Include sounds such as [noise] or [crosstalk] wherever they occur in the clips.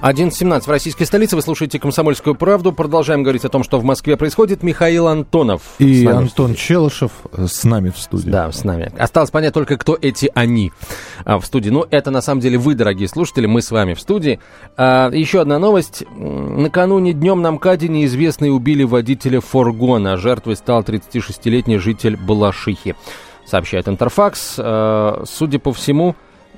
11.17 в российской столице. Вы слушаете «Комсомольскую правду». Продолжаем говорить о том, что в Москве происходит. Михаил Антонов. И Антон Челышев с нами в студии. Да, с нами. Осталось понять только, кто эти «они» а, в студии. Ну, это на самом деле вы, дорогие слушатели, мы с вами в студии. А, еще одна новость. Накануне днем на МКАДе неизвестные убили водителя фургона. Жертвой стал 36-летний житель Балашихи. Сообщает Интерфакс. А, судя по всему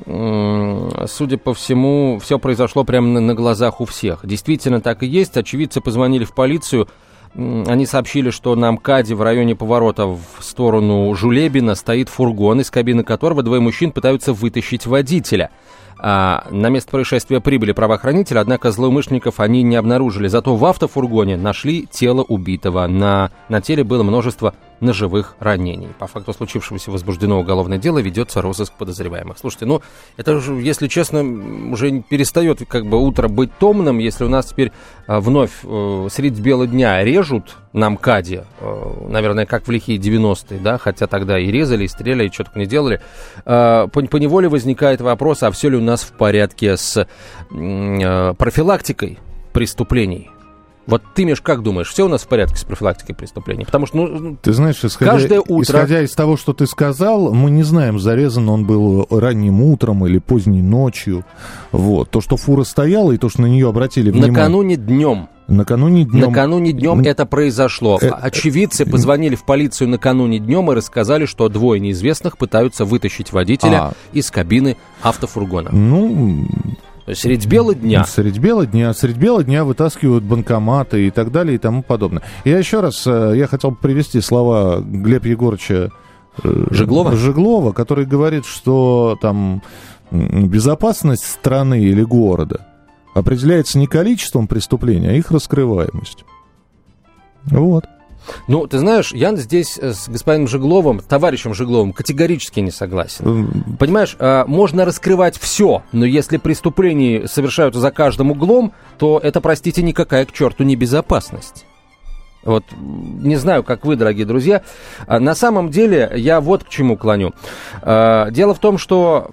судя по всему, все произошло прямо на, на глазах у всех. Действительно так и есть. Очевидцы позвонили в полицию. Они сообщили, что на МКАДе в районе поворота в сторону Жулебина стоит фургон, из кабины которого двое мужчин пытаются вытащить водителя. А, на место происшествия прибыли правоохранители, однако злоумышленников они не обнаружили. Зато в автофургоне нашли тело убитого. На, на теле было множество ножевых ранений. По факту случившегося возбуждено уголовное дело, ведется розыск подозреваемых. Слушайте, ну, это же, если честно, уже перестает как бы утро быть томным, если у нас теперь а, вновь э, средь бела дня режут на МКАДе, э, наверное, как в лихие 90-е, да, хотя тогда и резали, и стреляли, и что-то не делали, э, по, неволе возникает вопрос, а все ли у нас в порядке с э, профилактикой преступлений? Вот ты, Миш, как думаешь, все у нас в порядке с профилактикой преступлений? Потому что, ну, ты знаешь, исходя, каждое утро... исходя из того, что ты сказал, мы не знаем, зарезан он был ранним утром или поздней ночью. Вот. То, что фура стояла, и то, что на нее обратили внимание... Накануне днем. Накануне днем. Накануне днем это произошло. Э... Очевидцы позвонили в полицию накануне днем и рассказали, что двое неизвестных пытаются вытащить водителя а... из кабины автофургона. Ну, Средь бела дня. Средь бела дня. Средь бела дня вытаскивают банкоматы и так далее и тому подобное. Я еще раз, э, я хотел привести слова Глеба Егоровича э, Жеглова? Жеглова, который говорит, что там безопасность страны или города определяется не количеством преступлений, а их раскрываемостью. Вот. Ну, ты знаешь, я здесь э, с господином Жегловым, товарищем Жегловым, категорически не согласен. Понимаешь, а, можно раскрывать все, но если преступления совершаются за каждым углом, то это, простите, никакая к черту не безопасность. Вот не знаю, как вы, дорогие друзья. А, на самом деле я вот к чему клоню. А, дело в том, что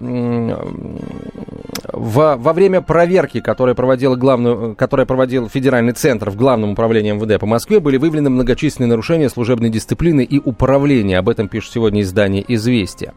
во, во время проверки, которая проводила, главную, которая проводил Федеральный центр в Главном управлении МВД по Москве, были выявлены многочисленные нарушения служебной дисциплины и управления. Об этом пишет сегодня издание «Известия».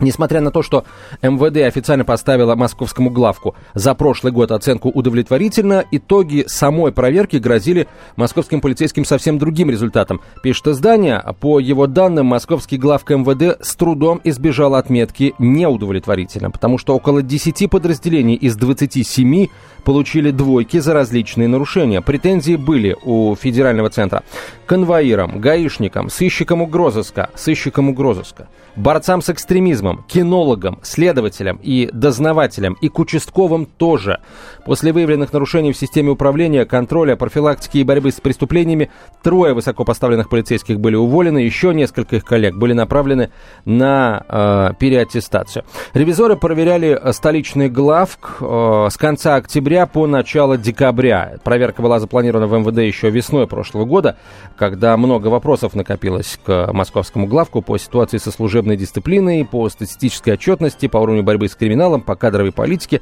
Несмотря на то, что МВД официально поставила московскому главку за прошлый год оценку удовлетворительно, итоги самой проверки грозили московским полицейским совсем другим результатом. Пишет издание, по его данным, московский главка МВД с трудом избежал отметки неудовлетворительно, потому что около 10 подразделений из 27 получили двойки за различные нарушения. Претензии были у федерального центра конвоирам, гаишникам, сыщикам угрозыска, сыщикам угрозыска борцам с экстремизмом, кинологам, следователям и дознавателям, и к участковым тоже. После выявленных нарушений в системе управления, контроля, профилактики и борьбы с преступлениями трое высокопоставленных полицейских были уволены, еще несколько их коллег были направлены на э, переаттестацию. Ревизоры проверяли столичный главк э, с конца октября по начало декабря. Проверка была запланирована в МВД еще весной прошлого года, когда много вопросов накопилось к московскому главку по ситуации со служебным служебной дисциплиной, по статистической отчетности, по уровню борьбы с криминалом, по кадровой политике.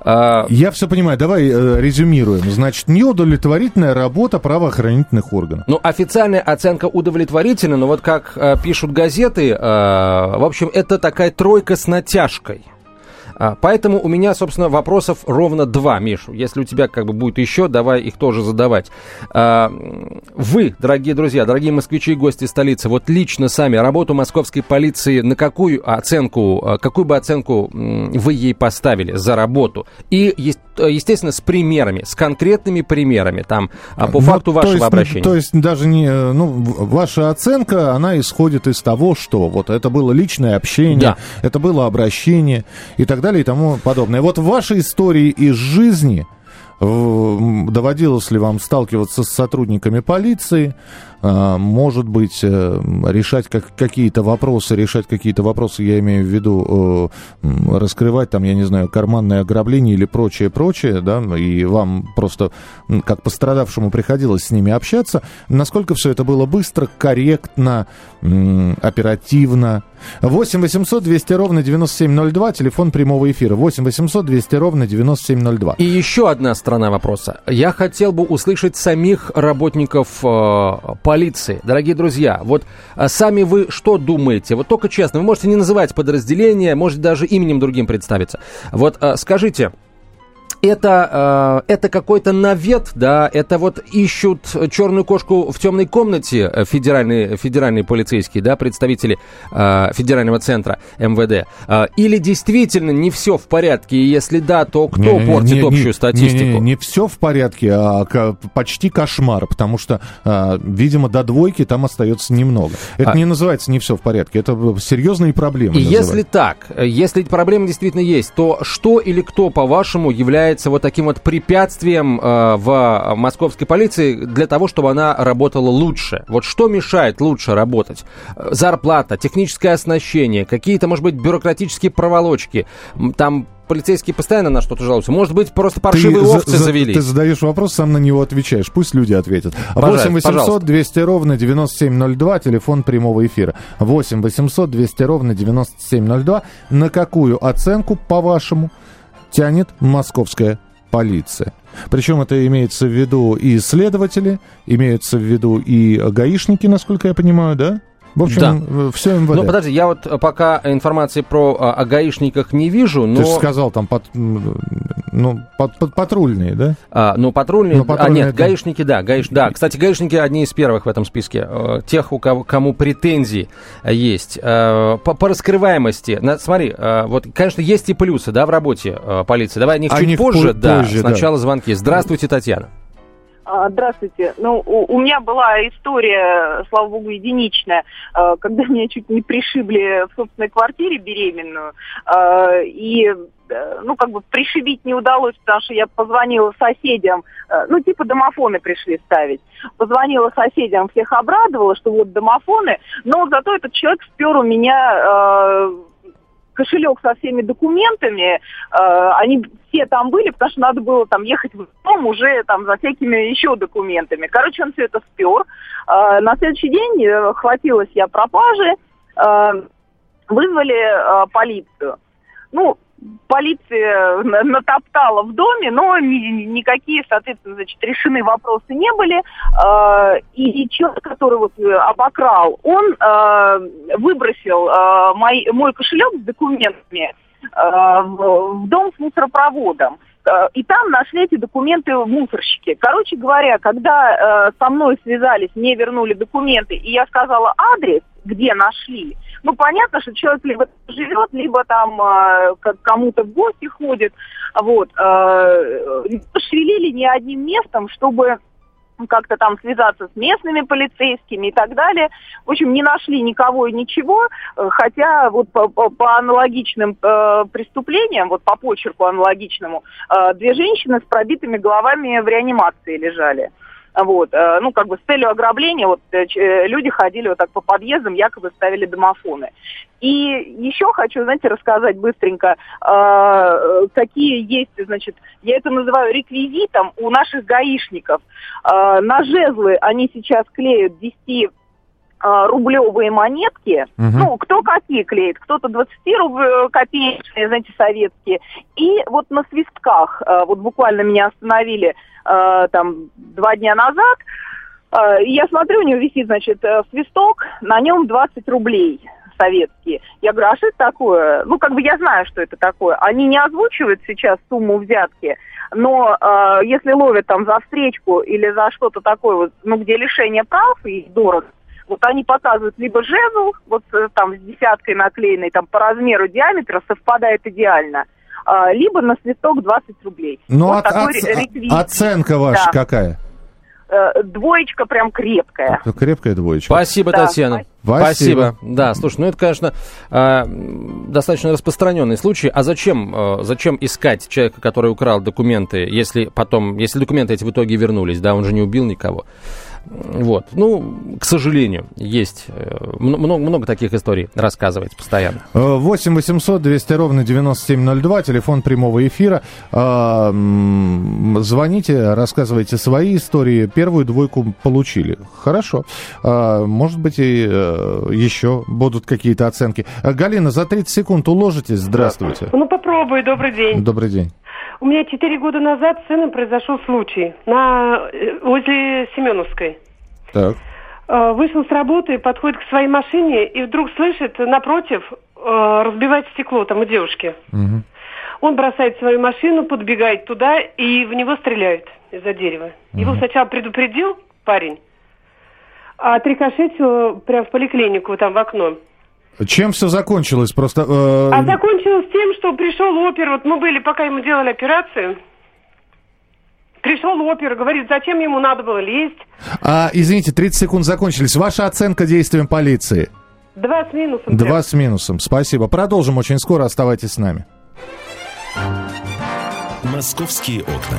А... Я все понимаю. Давай э, резюмируем. Значит, неудовлетворительная работа правоохранительных органов. Ну, официальная оценка удовлетворительна, но вот как э, пишут газеты, э, в общем, это такая тройка с натяжкой. А, поэтому у меня, собственно, вопросов ровно два, Мишу. Если у тебя как бы будет еще, давай их тоже задавать. А, вы, дорогие друзья, дорогие москвичи и гости столицы, вот лично сами работу московской полиции на какую оценку, а, какую бы оценку вы ей поставили за работу? И, естественно, с примерами, с конкретными примерами, там, по ну, факту вашего есть, обращения. То есть даже не, ну, ваша оценка, она исходит из того, что вот это было личное общение, да. это было обращение и так далее и тому подобное. Вот в вашей истории из жизни доводилось ли вам сталкиваться с сотрудниками полиции, а, может быть, э, решать как, какие-то вопросы, решать какие-то вопросы, я имею в виду э, раскрывать там, я не знаю, карманное ограбление или прочее, прочее, да, и вам просто как пострадавшему приходилось с ними общаться, насколько все это было быстро, корректно, оперативно. 8 800 200 ровно 9702, телефон прямого эфира. 8 800 200 ровно 9702. И еще одна сторона вопроса. Я хотел бы услышать самих работников э, полиции. Дорогие друзья, вот э, сами вы что думаете? Вот только честно, вы можете не называть подразделение, можете даже именем другим представиться. Вот э, скажите, это, э, это какой-то навет, да, это вот ищут черную кошку в темной комнате э, федеральные, федеральные полицейские, да, представители э, федерального центра МВД, э, или действительно не все в порядке, и если да, то кто не, портит не, общую не, статистику? Не, не, не все в порядке, а почти кошмар, потому что, э, видимо, до двойки там остается немного. Это а... не называется не все в порядке, это серьезные проблемы. И если так, если проблемы действительно есть, то что или кто, по-вашему, является является вот таким вот препятствием э, в московской полиции для того, чтобы она работала лучше? Вот что мешает лучше работать? Зарплата, техническое оснащение, какие-то, может быть, бюрократические проволочки, там полицейские постоянно на что-то жалуются. Может быть, просто паршивые ты овцы за, завели. Ты задаешь вопрос, сам на него отвечаешь. Пусть люди ответят. 8 800 200 ровно 9702, телефон прямого эфира. 8 800 200 ровно 9702. На какую оценку, по-вашему, тянет московская полиция. Причем это имеется в виду и следователи, имеются в виду и гаишники, насколько я понимаю, да? В общем, да. Э, все МВД. Ну, подожди, я вот пока информации про а, о гаишниках не вижу, но... Ты же сказал, там, под, ну, под, под, патрульные, да? А, ну, патрульные... Ну, патрульные а, нет, это... гаишники, да. Гаиш... Да, кстати, гаишники одни из первых в этом списке. Э, тех, у кого, кому претензии есть. Э, по, по раскрываемости. На, смотри, вот, конечно, есть и плюсы, да, в работе полиции. Давай о них чуть позже, да. Позже, Сначала да. звонки. Здравствуйте, Татьяна. А, здравствуйте. Ну, у, у меня была история, слава богу, единичная, а, когда [laughs] меня чуть не пришибли в собственной квартире беременную. А, и э, ну, как бы пришибить не удалось, потому что я позвонила соседям, э, ну, типа домофоны пришли ставить. Позвонила соседям, всех обрадовала, что вот домофоны, но зато этот человек спер у меня э, кошелек со всеми документами, э, они все там были, потому что надо было там ехать в дом уже там за всякими еще документами. Короче, он все это спер. Э, на следующий день э, хватилась я пропажи, э, вызвали э, полицию. Ну, полиция натоптала в доме, но ни, никакие, соответственно, значит, решены вопросы не были. А, и человек, который вот э, обокрал, он а, выбросил а, мой кошелек с документами в дом с мусоропроводом. И там нашли эти документы мусорщики. Короче говоря, когда э, со мной связались, мне вернули документы, и я сказала адрес, где нашли, ну, понятно, что человек либо живет, либо там э, кому-то в гости ходит. Вот. Э, шевелили не одним местом, чтобы как-то там связаться с местными полицейскими и так далее. В общем, не нашли никого и ничего, э, хотя вот по, по, по аналогичным э, преступлениям, вот по почерку аналогичному, э, две женщины с пробитыми головами в реанимации лежали. Вот, э, ну, как бы с целью ограбления вот э, э, люди ходили вот так по подъездам, якобы ставили домофоны. И еще хочу, знаете, рассказать быстренько, какие есть, значит, я это называю реквизитом у наших гаишников. На жезлы они сейчас клеют 10 рублевые монетки, угу. ну, кто какие клеит, кто-то 20 рубль, копеечные, знаете, советские, и вот на свистках, вот буквально меня остановили э, там два дня назад. Э, и я смотрю, у него висит, значит, э, свисток, на нем 20 рублей советские. Я говорю, а что это такое? Ну, как бы я знаю, что это такое. Они не озвучивают сейчас сумму взятки, но э, если ловят там за встречку или за что-то такое, вот, ну, где лишение прав и дорого, вот они показывают либо жезл, вот э, там с десяткой наклеенной, там по размеру диаметра совпадает идеально – а, либо на свисток 20 рублей. Ну, вот от, такой от, оценка ваша да. какая? Э, двоечка прям крепкая. Крепкая двоечка. Спасибо, да. Татьяна. Спасибо. Спасибо. Да, слушай, ну это, конечно, э, достаточно распространенный случай. А зачем, э, зачем искать человека, который украл документы, если потом, если документы эти в итоге вернулись, да, он же не убил никого. Вот. Ну, к сожалению, есть э, много, много таких историй рассказывать постоянно. 8 800 200 ровно 9702, телефон прямого эфира. А, звоните, рассказывайте свои истории. Первую двойку получили. Хорошо. А, может быть, и э, еще будут какие-то оценки. Галина, за 30 секунд уложитесь. Здравствуйте. Ну, попробуй. Добрый день. Добрый день. У меня четыре года назад с сыном произошел случай на, э, возле Семеновской. Так. Э, Вышел с работы, подходит к своей машине и вдруг слышит напротив э, разбивать стекло там у девушки. Мгм. Он бросает свою машину, подбегает туда и в него стреляют из-за дерева. Его сначала предупредил парень, а отрикошетил прям в поликлинику там в окно. Чем все закончилось? Просто... э, А закончилось тем, что пришел опер, вот мы были, пока ему делали операцию, пришел опер, говорит, зачем ему надо было лезть. а, извините, 30 секунд закончились. Ваша оценка действиям полиции? Два с минусом. Два прям. с минусом. Спасибо. Продолжим очень скоро. Оставайтесь с нами. «Московские окна».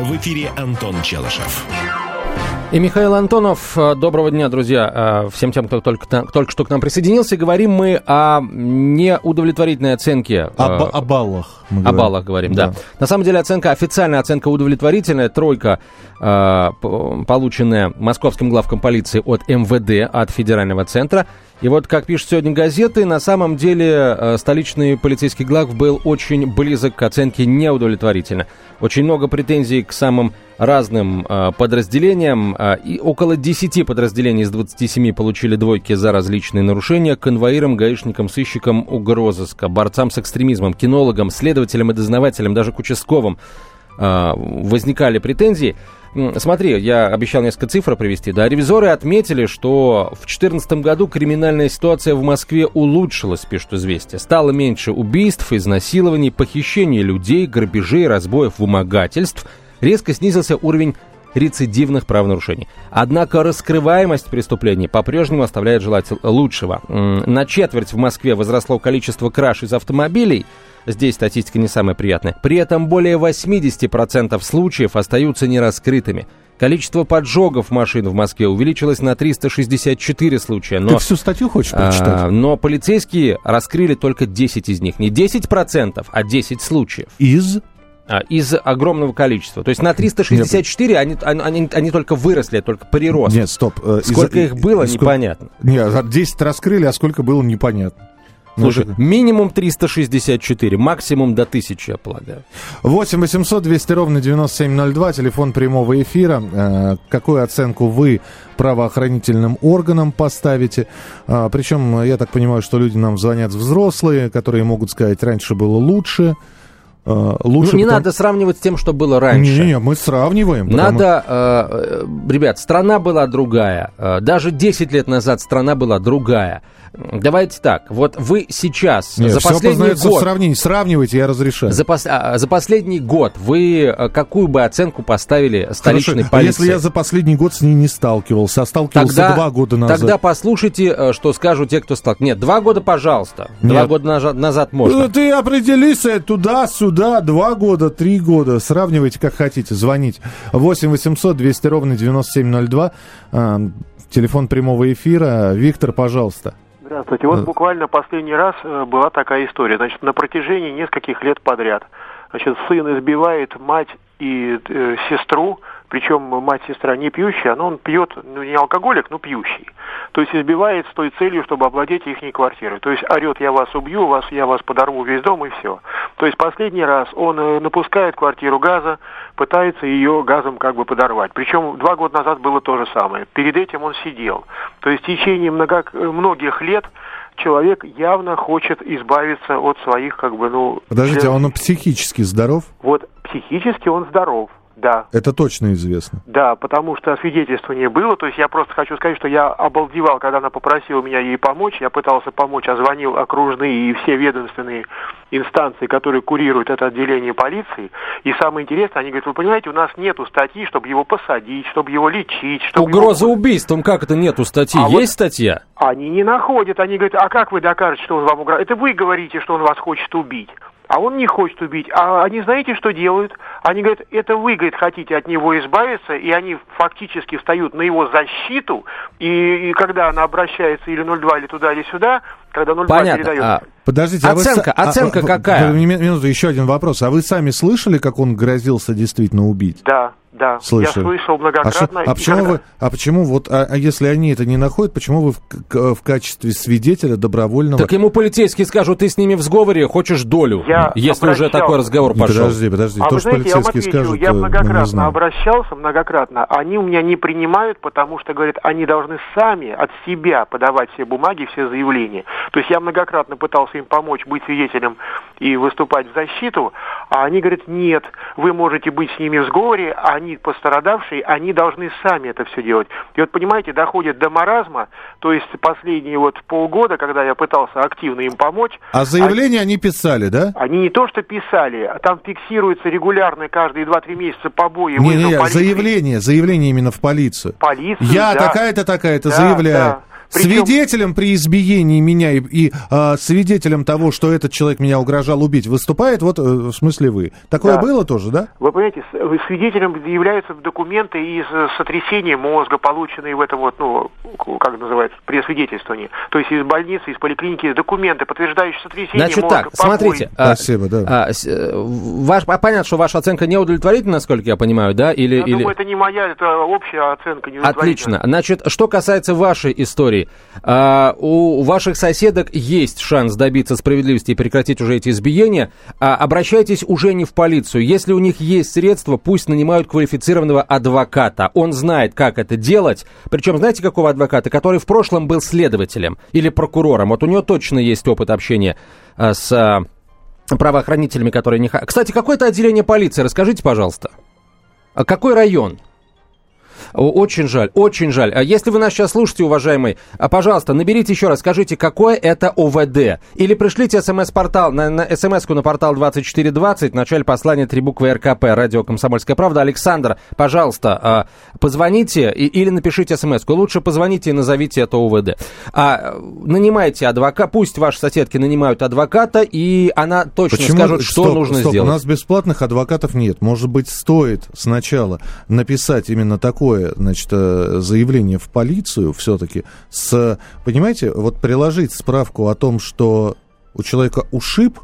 В эфире Антон Челышев. И Михаил Антонов. Э, Доброго дня, друзья, э, всем тем, кто только, только что к нам присоединился. Говорим мы о неудовлетворительной оценке. О, э, ба- о баллах. О говорим. баллах говорим, да. На самом деле оценка, официальная оценка удовлетворительная, тройка, полученная московским главком полиции от МВД, от федерального центра. И вот, как пишут сегодня газеты, на самом деле столичный полицейский глав был очень близок к оценке неудовлетворительно. Очень много претензий к самым разным э, подразделениям. э, и около 10 подразделений из 27 получили двойки за различные нарушения. Конвоирам, гаишникам, сыщикам угрозыска, борцам с экстремизмом, кинологам, следователям и дознавателям, даже к участковым э, возникали претензии. Смотри, я обещал несколько цифр привести. Да, ревизоры отметили, что в 2014 году криминальная ситуация в Москве улучшилась, пишут известия. Стало меньше убийств, изнасилований, похищений людей, грабежей, разбоев, вымогательств. Резко снизился уровень рецидивных правонарушений. Однако раскрываемость преступлений по-прежнему оставляет желать лучшего. На четверть в Москве возросло количество краж из автомобилей. Здесь статистика не самая приятная. При этом более 80% случаев остаются нераскрытыми. Количество поджогов машин в Москве увеличилось на 364 случая. Ты Но, всю статью хочешь а, прочитать? но полицейские раскрыли только 10 из них. Не 10%, а 10 случаев. Из? А, из огромного количества. То есть на 364 они, они, они- только выросли, только прирост. Нет, стоп. э, из- Сколько их было, сколько- непонятно. Нет, 10 раскрыли, а сколько было, непонятно. Ну, Слушай, это- минимум 364, максимум до 1000, я полагаю. 8 800 200 ровно 9702, телефон прямого эфира. Э, Какую оценку вы правоохранительным органам поставите? А, Причем, я так понимаю, что люди нам звонят взрослые, которые могут сказать, раньше было лучше. Э, Лучше Ну, не потому- надо сравнивать с тем, что было раньше. Не-не-не, мы сравниваем. потому- Надо, э, э, ребят, страна была другая. Э, даже 10 лет назад страна была другая. Давайте так, вот вы сейчас, Нет, за последний познается в год, сравнении. Сравнивайте, я разрешаю. за, пос- а, за последний год вы э, какую бы оценку поставили столичной Хорошо, а полиции? если я за последний год с ней не сталкивался, а сталкивался Тогда, два года назад. тогда послушайте, что скажут те, кто стал. Нет, два года, пожалуйста. Два Нет. года нажа- назад можно. Э, Ты определись э, туда-сюда, два года, три года. Сравнивайте, как хотите. Звоните. 8 800 200 ровно 9702. А, телефон прямого эфира. Виктор, пожалуйста. Здравствуйте. Вот Э. буквально последний раз э, была такая история. Значит, на протяжении нескольких лет подряд. Значит, сын избивает мать и э, сестру, причем мать сестра не пьющая, но он пьет, ну не алкоголик, но пьющий. То есть избивает с той целью, чтобы овладеть их квартирой. То есть орет, я вас убью, вас, я вас подорву весь дом и все. То есть последний раз он э, напускает квартиру газа, пытается ее газом как бы подорвать. Причем два года назад было то же самое. Перед этим он сидел. То есть в течение много, многих лет человек явно хочет избавиться от своих как бы, ну... Подождите, а он психически здоров? Вот психически он здоров. Да. Это точно известно. Да, потому что свидетельства не было. То есть я просто хочу сказать, что я обалдевал, когда она попросила меня ей помочь. Я пытался помочь, а звонил окружные и все ведомственные инстанции, которые курируют это отделение полиции. И самое интересное, они говорят, вы понимаете, у нас нету статьи, чтобы его посадить, чтобы его лечить. Чтобы Угроза его... убийством, как это нету статьи? А Есть вот- статья? Они не находят. Они говорят, а как вы докажете, что он вам угрожает? Это вы говорите, что он вас хочет убить. А он не хочет убить. А они знаете, что делают? Они говорят, это вы, говорит, хотите от него избавиться, и они фактически встают на его защиту, и, и когда она обращается или 02, или туда, или сюда, когда 02 Понятно. А, Подождите, а вы Оценка- а, оценка а, какая? ми- Минуту, еще один вопрос. А вы сами слышали, как он грозился действительно убить? Да, да. Слышали. Я слышал А, шо- многократно. а и почему когда- вы, а почему вот, а, а если они это не находят, почему вы в, к- в качестве свидетеля добровольного? Так ему полицейские скажут, ты с ними в сговоре, хочешь долю, Я если уже обращался. такой разговор пошел. Подожди, подожди, А то, что знаете, я вам полицейские отвечу, скажут, я э, многократно обращался, многократно. Они у меня не принимают, потому что, говорят, они должны сами от себя подавать все бумаги, все заявления. То есть я многократно пытался им помочь быть свидетелем и выступать в защиту, а они говорят, нет, вы можете быть с ними в сговоре, они пострадавшие, они должны сами это все делать. И вот, понимаете, доходит до маразма, то есть последние вот полгода, когда я пытался активно им помочь, А заявление они писали, да? они не то что писали, а там фиксируется регулярно каждые 2-3 месяца побои. Не, не, полиции. заявление, заявление именно в полицию. Полицию, Я да. такая-то, такая-то Да, заявляю. да. Причем- Свидетелем при избиении меня и, и, а, свидетелем того, что этот человек меня угрожал убить, выступает, вот, э, в смысле, вы. Такое Да. было тоже, да? Вы понимаете, свидетелем являются документы из э, сотрясения мозга, полученные в этом вот, ну, как называется, при освидетельствовании. То есть из больницы, из поликлиники документы, подтверждающие сотрясение Значит мозга, так, побои. смотрите. а, Спасибо, да. а, с- э, ваш, а, понятно, что ваша оценка не удовлетворительна, насколько я понимаю, да? Или, Я или... думаю, это не моя, это общая оценка. неудовлетворительная. Отлично. Значит, что касается вашей истории, а, у ваших соседок есть шанс добиться справедливости и прекратить уже эти избиения. А, обращайтесь уже не в полицию. Если у них есть средства, пусть нанимают квалифицированного адвоката. Он знает, как это делать. Причем, знаете, какого адвоката? Который в прошлом был следователем или прокурором. Вот у него точно есть опыт общения а, с а, правоохранителями, которые не... Кстати, какое это отделение полиции? Расскажите, пожалуйста. А какой район? Очень жаль, очень жаль. А Если вы нас сейчас слушаете, уважаемый, а, пожалуйста, наберите еще раз, скажите, какое это ОВД. Или пришлите смс-портал, на, на смс-ку на портал 2420, в начале послания три буквы РКП, радио «Комсомольская правда». Александр, пожалуйста, а, позвоните и, или напишите смс-ку. Лучше позвоните и назовите это ОВД. А, нанимайте адвоката, пусть ваши соседки нанимают адвоката, и она точно скажет, что Стоп, нужно стоп, сделать. У нас бесплатных адвокатов нет. Может быть, стоит сначала написать именно такое, значит, э, заявление в полицию все-таки с, понимаете, вот приложить справку о том, что у человека ушиб,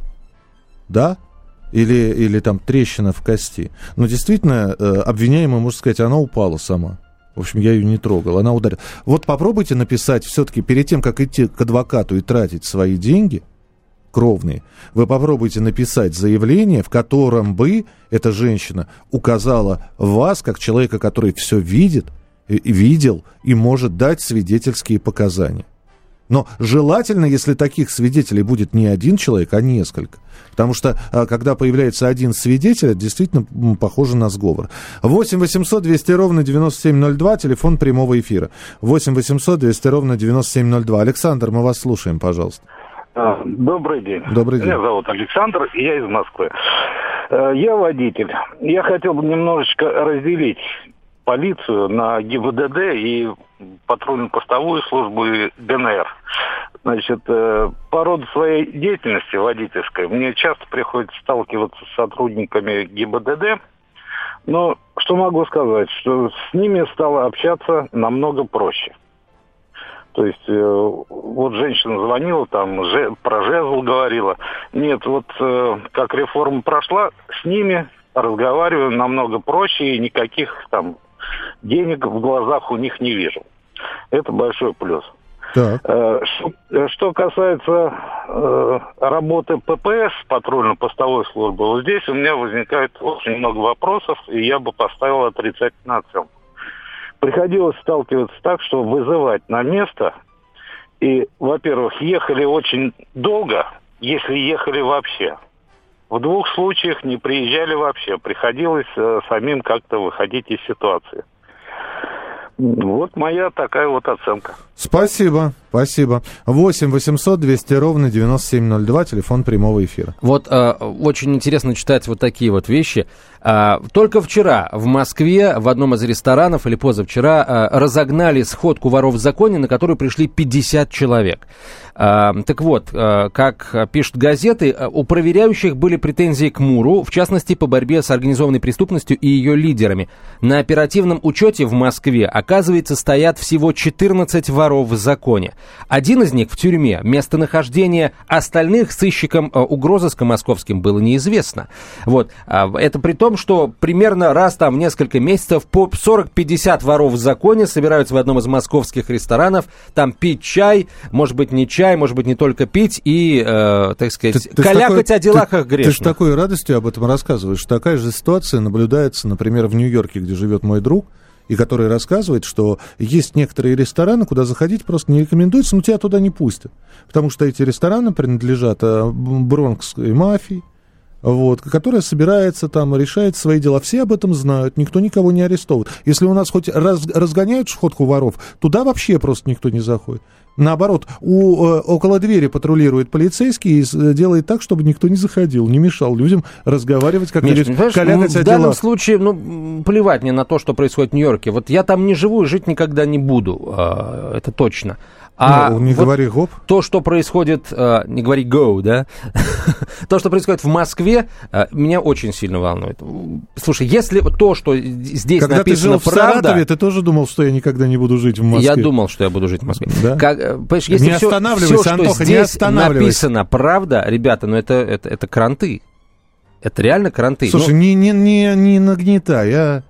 да, или, или там трещина в кости. Но действительно, э, обвиняемая, может сказать, она упала сама. В общем, я ее не трогал, она ударила. Вот попробуйте написать все-таки перед тем, как идти к адвокату и тратить свои деньги, кровные, вы попробуйте написать заявление, в котором бы эта женщина указала вас, как человека, который все видит, видел и может дать свидетельские показания. Но желательно, если таких свидетелей будет не один человек, а несколько. Потому что, а, когда появляется один свидетель, это действительно похоже на сговор. 8 800 200 ровно 9702, телефон прямого эфира. 8 800 200 ровно 9702. Александр, мы вас слушаем, пожалуйста. А, Добрый день. Добрый день. Меня зовут Александр, и я из Москвы. Э, Я водитель. Я хотел бы немножечко разделить полицию на ГИБДД и патрульно-постовую службу и ДНР. Значит, э, по роду своей деятельности водительской мне часто приходится сталкиваться с сотрудниками ГИБДД. Но что могу сказать, что с ними стало общаться намного проще. То есть э, вот женщина звонила, там же, про жезл говорила. Нет, вот э, как реформа прошла, с ними разговариваю намного проще и никаких там денег в глазах у них не вижу. Это большой плюс. Так. Э, Что, э, что касается э, работы ППС, патрульно-постовой службы, вот здесь у меня возникает очень много вопросов, и я бы поставил отрицательную оценку. Приходилось сталкиваться так, что вызывать на место, и, во-первых, ехали очень долго, если ехали вообще. В двух случаях не приезжали вообще. Приходилось э, самим как-то выходить из ситуации. Вот моя такая вот оценка. Спасибо, спасибо. 8 800 200 ровно 9702, телефон прямого эфира. Вот э, очень интересно читать вот такие вот вещи. Э, только вчера в Москве в одном из ресторанов или позавчера э, разогнали сходку воров в законе, на которую пришли 50 человек. Э, так вот, как пишут газеты, у проверяющих были претензии к МУРу, в частности по борьбе с организованной преступностью и ее лидерами. На оперативном учете в Москве, оказывается, стоят всего 14 воров воров в законе. Один из них в тюрьме. Местонахождение остальных сыщикам э, угрозыска московским было неизвестно. Вот. А, это при том, что примерно раз там в несколько месяцев по 40-50 воров в законе собираются в одном из московских ресторанов, там пить чай, может быть, не чай, может быть, не только пить, и, э, так сказать, ты, ты калякать такой, о делах ты, Ты с такой радостью об этом рассказываешь. Такая же ситуация наблюдается, например, в Нью-Йорке, где живет мой друг и который рассказывает, что есть некоторые рестораны, куда заходить просто не рекомендуется, но тебя туда не пустят. Потому что эти рестораны принадлежат э, бронкской мафии, вот, которая собирается там, решает свои дела. Все об этом знают, никто никого не арестовывает. Если у нас хоть раз, разгоняют сходку воров, туда вообще просто никто не заходит. Наоборот, у, э, около двери патрулирует полицейский и э, делает так, чтобы никто не заходил, не мешал людям разговаривать, как Миш, говорит, калякать В данном случае, ну, плевать мне на то, что происходит в Нью-Йорке. Вот я там не живу и жить никогда не буду, э, это точно. А ну, не вот говори гоп. То, что происходит, э, не говори go, да, [laughs] то, что происходит в Москве, э, меня очень сильно волнует. Слушай, если то, что здесь Когда написано ты жил правда... в Саратове, ты тоже думал, что я никогда не буду жить в Москве? Я думал, что я буду жить в Москве. Да? Как, э, если не все, останавливайся, все, Антоха, что здесь написано правда, ребята, ну это, это, это кранты. Это реально кранты. Слушай, ну, не, не, не, не нагнетай, а...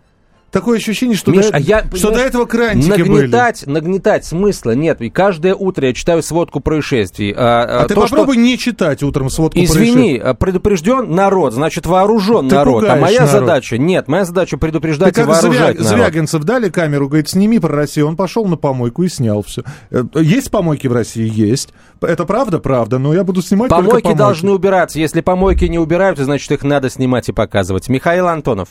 Такое ощущение, что, Миш, до, а я, что до этого крантики нагнетать, были. Нагнетать смысла нет. И каждое утро я читаю сводку происшествий. А, а, а ты попробуй что... не читать утром сводку Извини, происшествий. Извини, предупрежден народ, значит вооружен ты народ. А моя народ. задача, нет, моя задача предупреждать ты и вооружать Звя... народ. Звягинцев дали камеру, говорит, сними про Россию. Он пошел на помойку и снял все. Э, есть помойки в России? Есть. Это правда? Правда. Но я буду снимать помойки помойки. должны убираться. Если помойки не убирают, значит их надо снимать и показывать. Михаил Антонов.